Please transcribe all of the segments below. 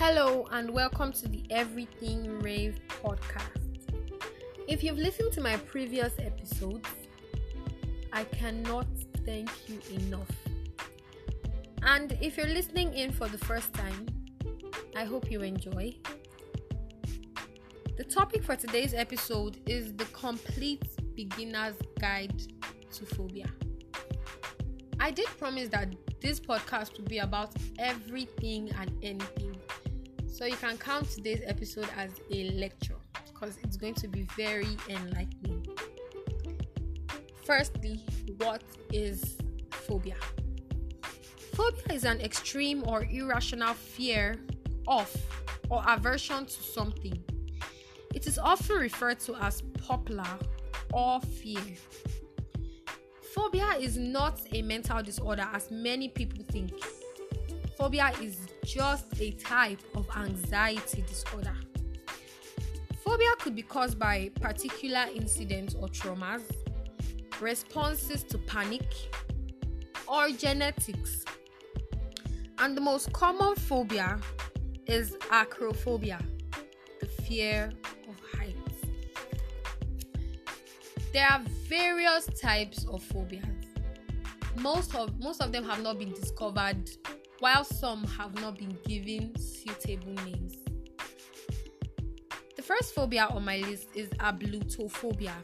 Hello, and welcome to the Everything Rave podcast. If you've listened to my previous episodes, I cannot thank you enough. And if you're listening in for the first time, I hope you enjoy. The topic for today's episode is the complete beginner's guide to phobia. I did promise that this podcast would be about everything and anything. So you can count today's episode as a lecture because it's going to be very enlightening. Firstly, what is phobia? Phobia is an extreme or irrational fear of or aversion to something. It is often referred to as popular or fear. Phobia is not a mental disorder as many people think. Phobia is just a type of anxiety disorder. Phobia could be caused by particular incidents or traumas, responses to panic, or genetics. And the most common phobia is acrophobia, the fear of heights. There are various types of phobias. Most of most of them have not been discovered, while some have not been given suitable names. The first phobia on my list is ablutophobia,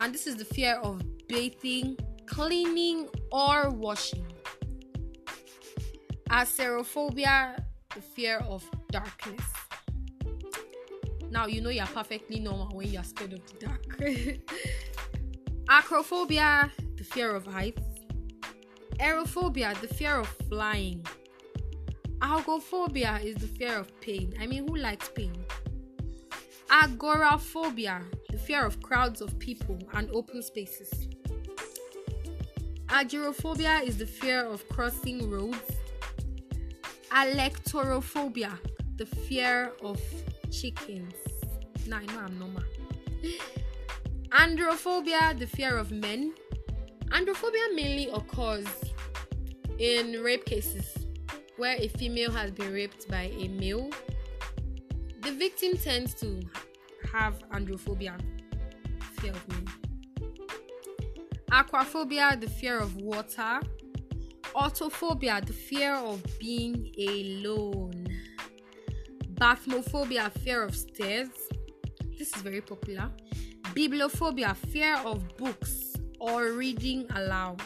and this is the fear of bathing, cleaning, or washing. Acerophobia, the fear of darkness. Now you know you're perfectly normal when you're scared of the dark. Acrophobia, the fear of heights. Aerophobia, the fear of flying. Algophobia is the fear of pain. I mean, who likes pain? Agoraphobia, the fear of crowds of people and open spaces. Agyrophobia is the fear of crossing roads. Alectorophobia, the fear of chickens. Now I know I'm normal. Androphobia, the fear of men. Androphobia mainly occurs in rape cases where a female has been raped by a male. The victim tends to have androphobia, fear of men. Aquaphobia, the fear of water. Autophobia, the fear of being alone. Bathmophobia, fear of stairs. This is very popular. Bibliophobia, fear of books or reading aloud.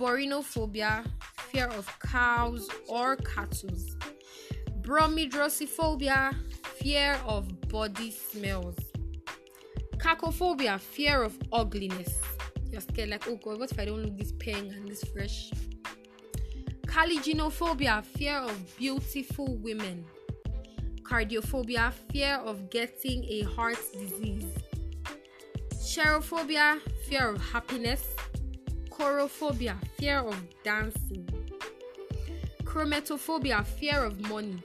Bovinophobia, fear of cows or cattle. Bromidrosophobia, fear of body smells. Cacophobia, fear of ugliness. You're scared, like, oh god, what if I don't look this pink and this fresh? Caligynephobia, fear of beautiful women. Cardiophobia, fear of getting a heart disease. Cherophobia, fear of happiness. Chorophobia, fear of dancing. Chromatophobia, fear of money.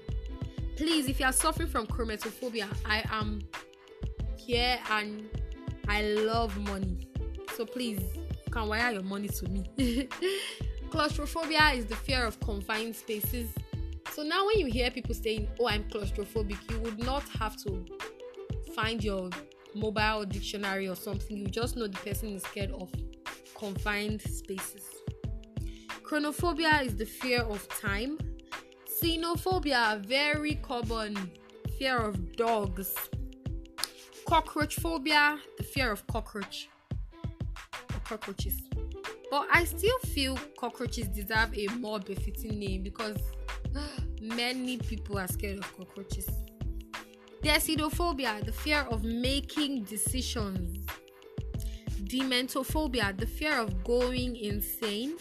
Please, if you are suffering from chromatophobia, I am here and I love money. So please, you can wire your money to me. Claustrophobia is the fear of confined spaces. So now when you hear people saying, "Oh, I'm claustrophobic," you would not have to find your mobile dictionary or something. You just know the person is scared of confined spaces. Chronophobia is the fear of time. Cynophobia, very common fear of dogs. Cockroach phobia, the fear of cockroach or cockroaches. But I still feel cockroaches deserve a more befitting name because many people are scared of cockroaches. Decidophobia, the fear of making decisions. Dementophobia, the fear of going insane.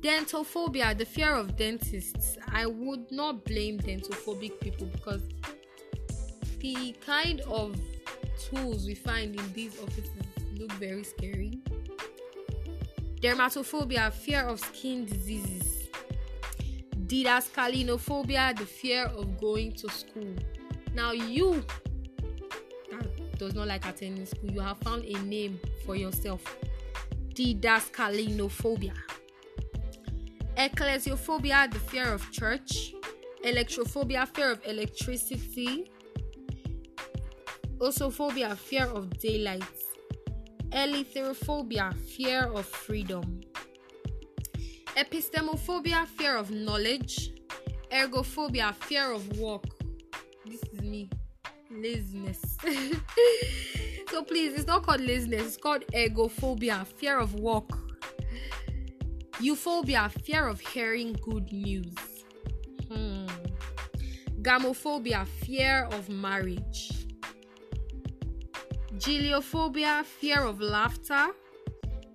Dentophobia, the fear of dentists. I would not blame dentophobic people because the kind of tools we find in these offices look very scary. Dermatophobia, fear of skin diseases. Didascalinophobia, the fear of going to school. Now, you does not like attending school, you have found a name for yourself. Didascalinophobia. Ecclesiophobia, the fear of church. electrophobia, fear of electricity, osophobia, fear of daylight, eleutherophobia, fear of freedom, epistemophobia, fear of knowledge, ergophobia, fear of work. Laziness. so please, it's not called laziness, it's called ergophobia, fear of work. Euphobia, fear of hearing good news. Hmm. Gamophobia, fear of marriage. Geliophobia, fear of laughter.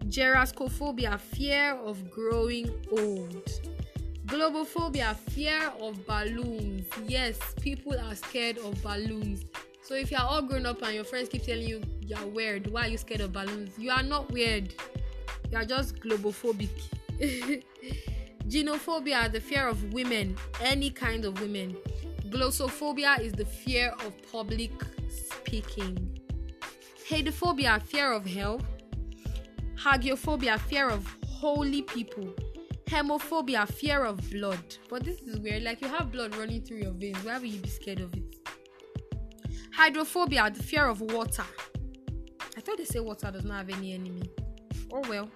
Gerascophobia, fear of growing old. Globophobia, fear of balloons. Yes, people are scared of balloons. So if you're all grown up and your friends keep telling you you're weird, why are you scared of balloons? You are not weird. You are just globophobic. Genophobia, the fear of women, any kind of women. Glossophobia is the fear of public speaking. Hadephobia, fear of hell. Hagiophobia, fear of holy people. Hemophobia, fear of blood. But this is weird. Like you have blood running through your veins. Why would you be scared of it? Hydrophobia, the fear of water. I thought they say water does not have any enemy. Oh well.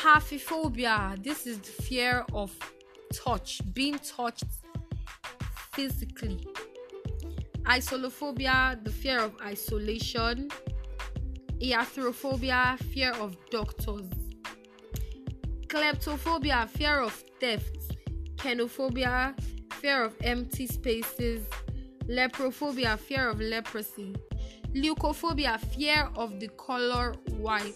Haphephobia, this is the fear of touch, being touched physically. Isolophobia, the fear of isolation. Iatrophobia, fear of doctors. Kleptophobia, fear of theft. Kenophobia, fear of empty spaces. Leprophobia, fear of leprosy. Leucophobia, fear of the color white.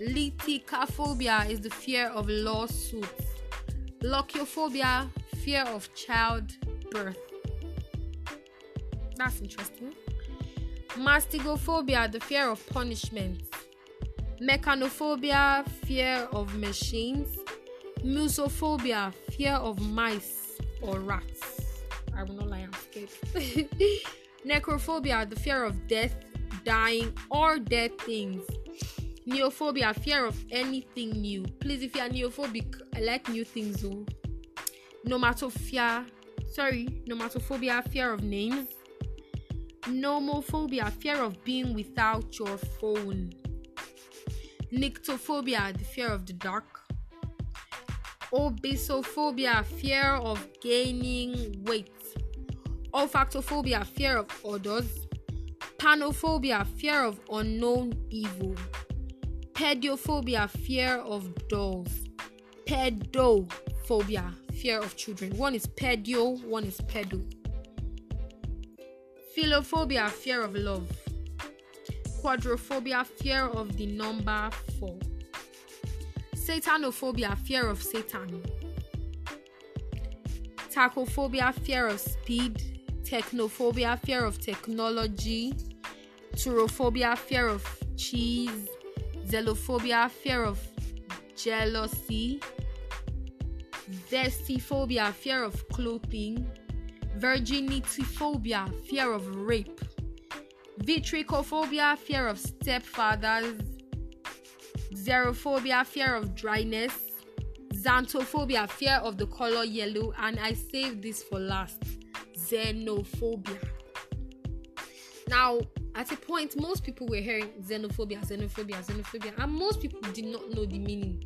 Liticaphobia is the fear of lawsuits. Lochiophobia, fear of childbirth. That's interesting. Mastigophobia, the fear of punishment. Mechanophobia, fear of machines. Musophobia, fear of mice or rats. I will not lie, I'm scared. Necrophobia, the fear of death, dying, or dead things. Neophobia, fear of anything new. Please, if you are neophobic, I like new things though. Nomatophobia, sorry, nomatophobia, fear of names. Nomophobia, fear of being without your phone. Nyctophobia, the fear of the dark. Obesophobia, fear of gaining weight. Olfactophobia, fear of odors. Panophobia, fear of unknown evil. Pediophobia, fear of dolls. Pedophobia, fear of children. One is pedio, one is pedo. Philophobia, fear of love. Quadrophobia, fear of the number four. Satanophobia, fear of Satan. Tachophobia, fear of speed. Technophobia, fear of technology. Turophobia, fear of cheese. Zelophobia, fear of jealousy. Vestiphobia, fear of clothing virginityphobia, fear of rape, vitricophobia, fear of stepfathers, xerophobia, fear of dryness, xanthophobia, fear of the color yellow, and I saved this for last, xenophobia. Now, at a point, most people were hearing xenophobia, xenophobia, xenophobia, and most people did not know the meaning.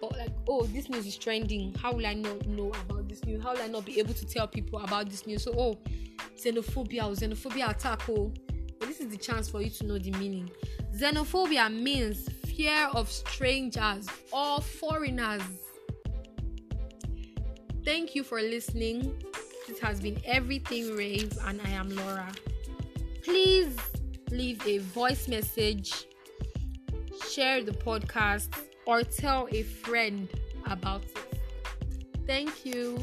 But like oh this news is trending. How will i not know about this news? How will i not be able to tell people about this news? So oh xenophobia oh, xenophobia attack oh but this is the chance for you to know the meaning xenophobia means fear of strangers or foreigners thank you for listening this has been everything rave and i am laura please leave a voice message share the podcast or tell a friend about it. Thank you.